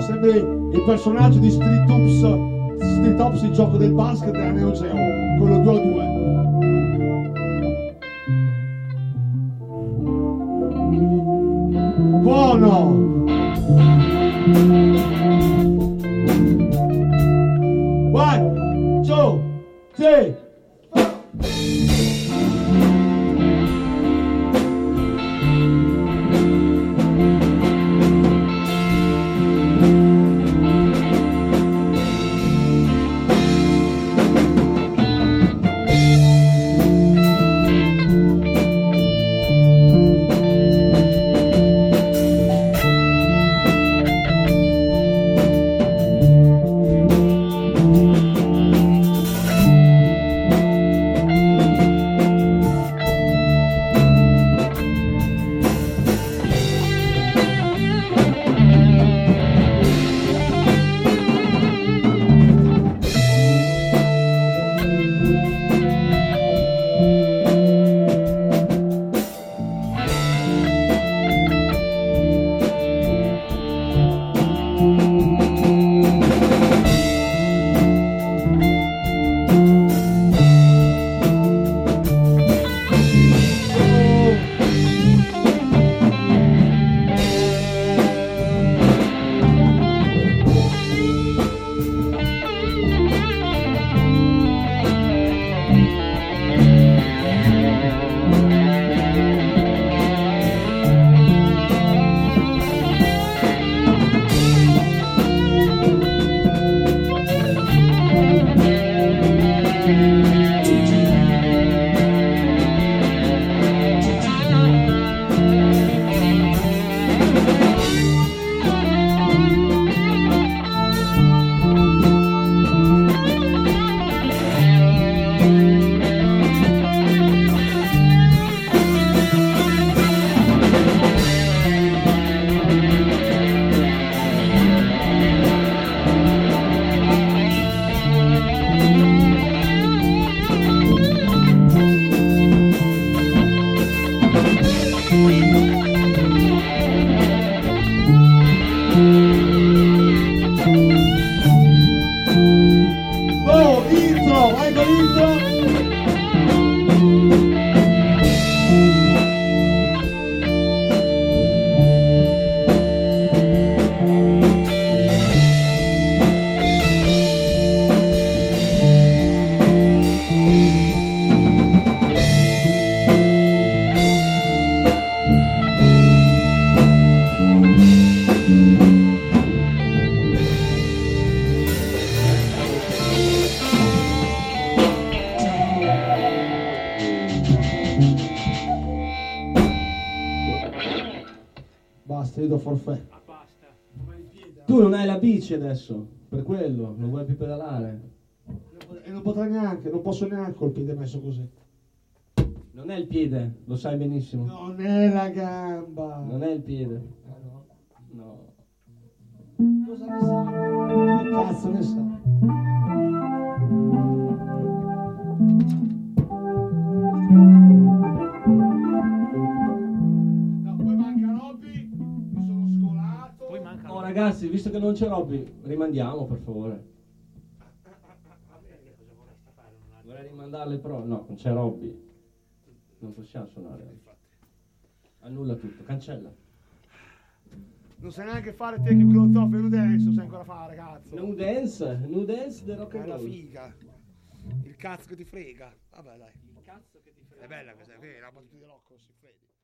so, sembri il personaggio di Street Hoops, Street Hoops, il gioco del basket della Neo Geo, quello 2 a 2. Bahía, Basta, io do forfè. Tu non hai la bici adesso, per quello, non vuoi più pedalare. E non potrei neanche, non posso neanche col piede messo così. Non è il piede, lo sai benissimo. Non è la gamba. Non è il piede. Ah, no? No. Cosa ne sai? Che cazzo ne sai? Ragazzi, visto che non c'è Robby, rimandiamo per favore. Vorrei rimandarle però. No, non c'è Robby. Non possiamo suonare. Annulla tutto, cancella. Non sai neanche fare che quello top e dance, non sai ancora fare, cazzo. No dance, dance del rock È and la roll. figa. Il cazzo che ti frega. Vabbè, dai. Il cazzo che ti frega. È bella questa, è vera, la battuta di Rocco, si frega.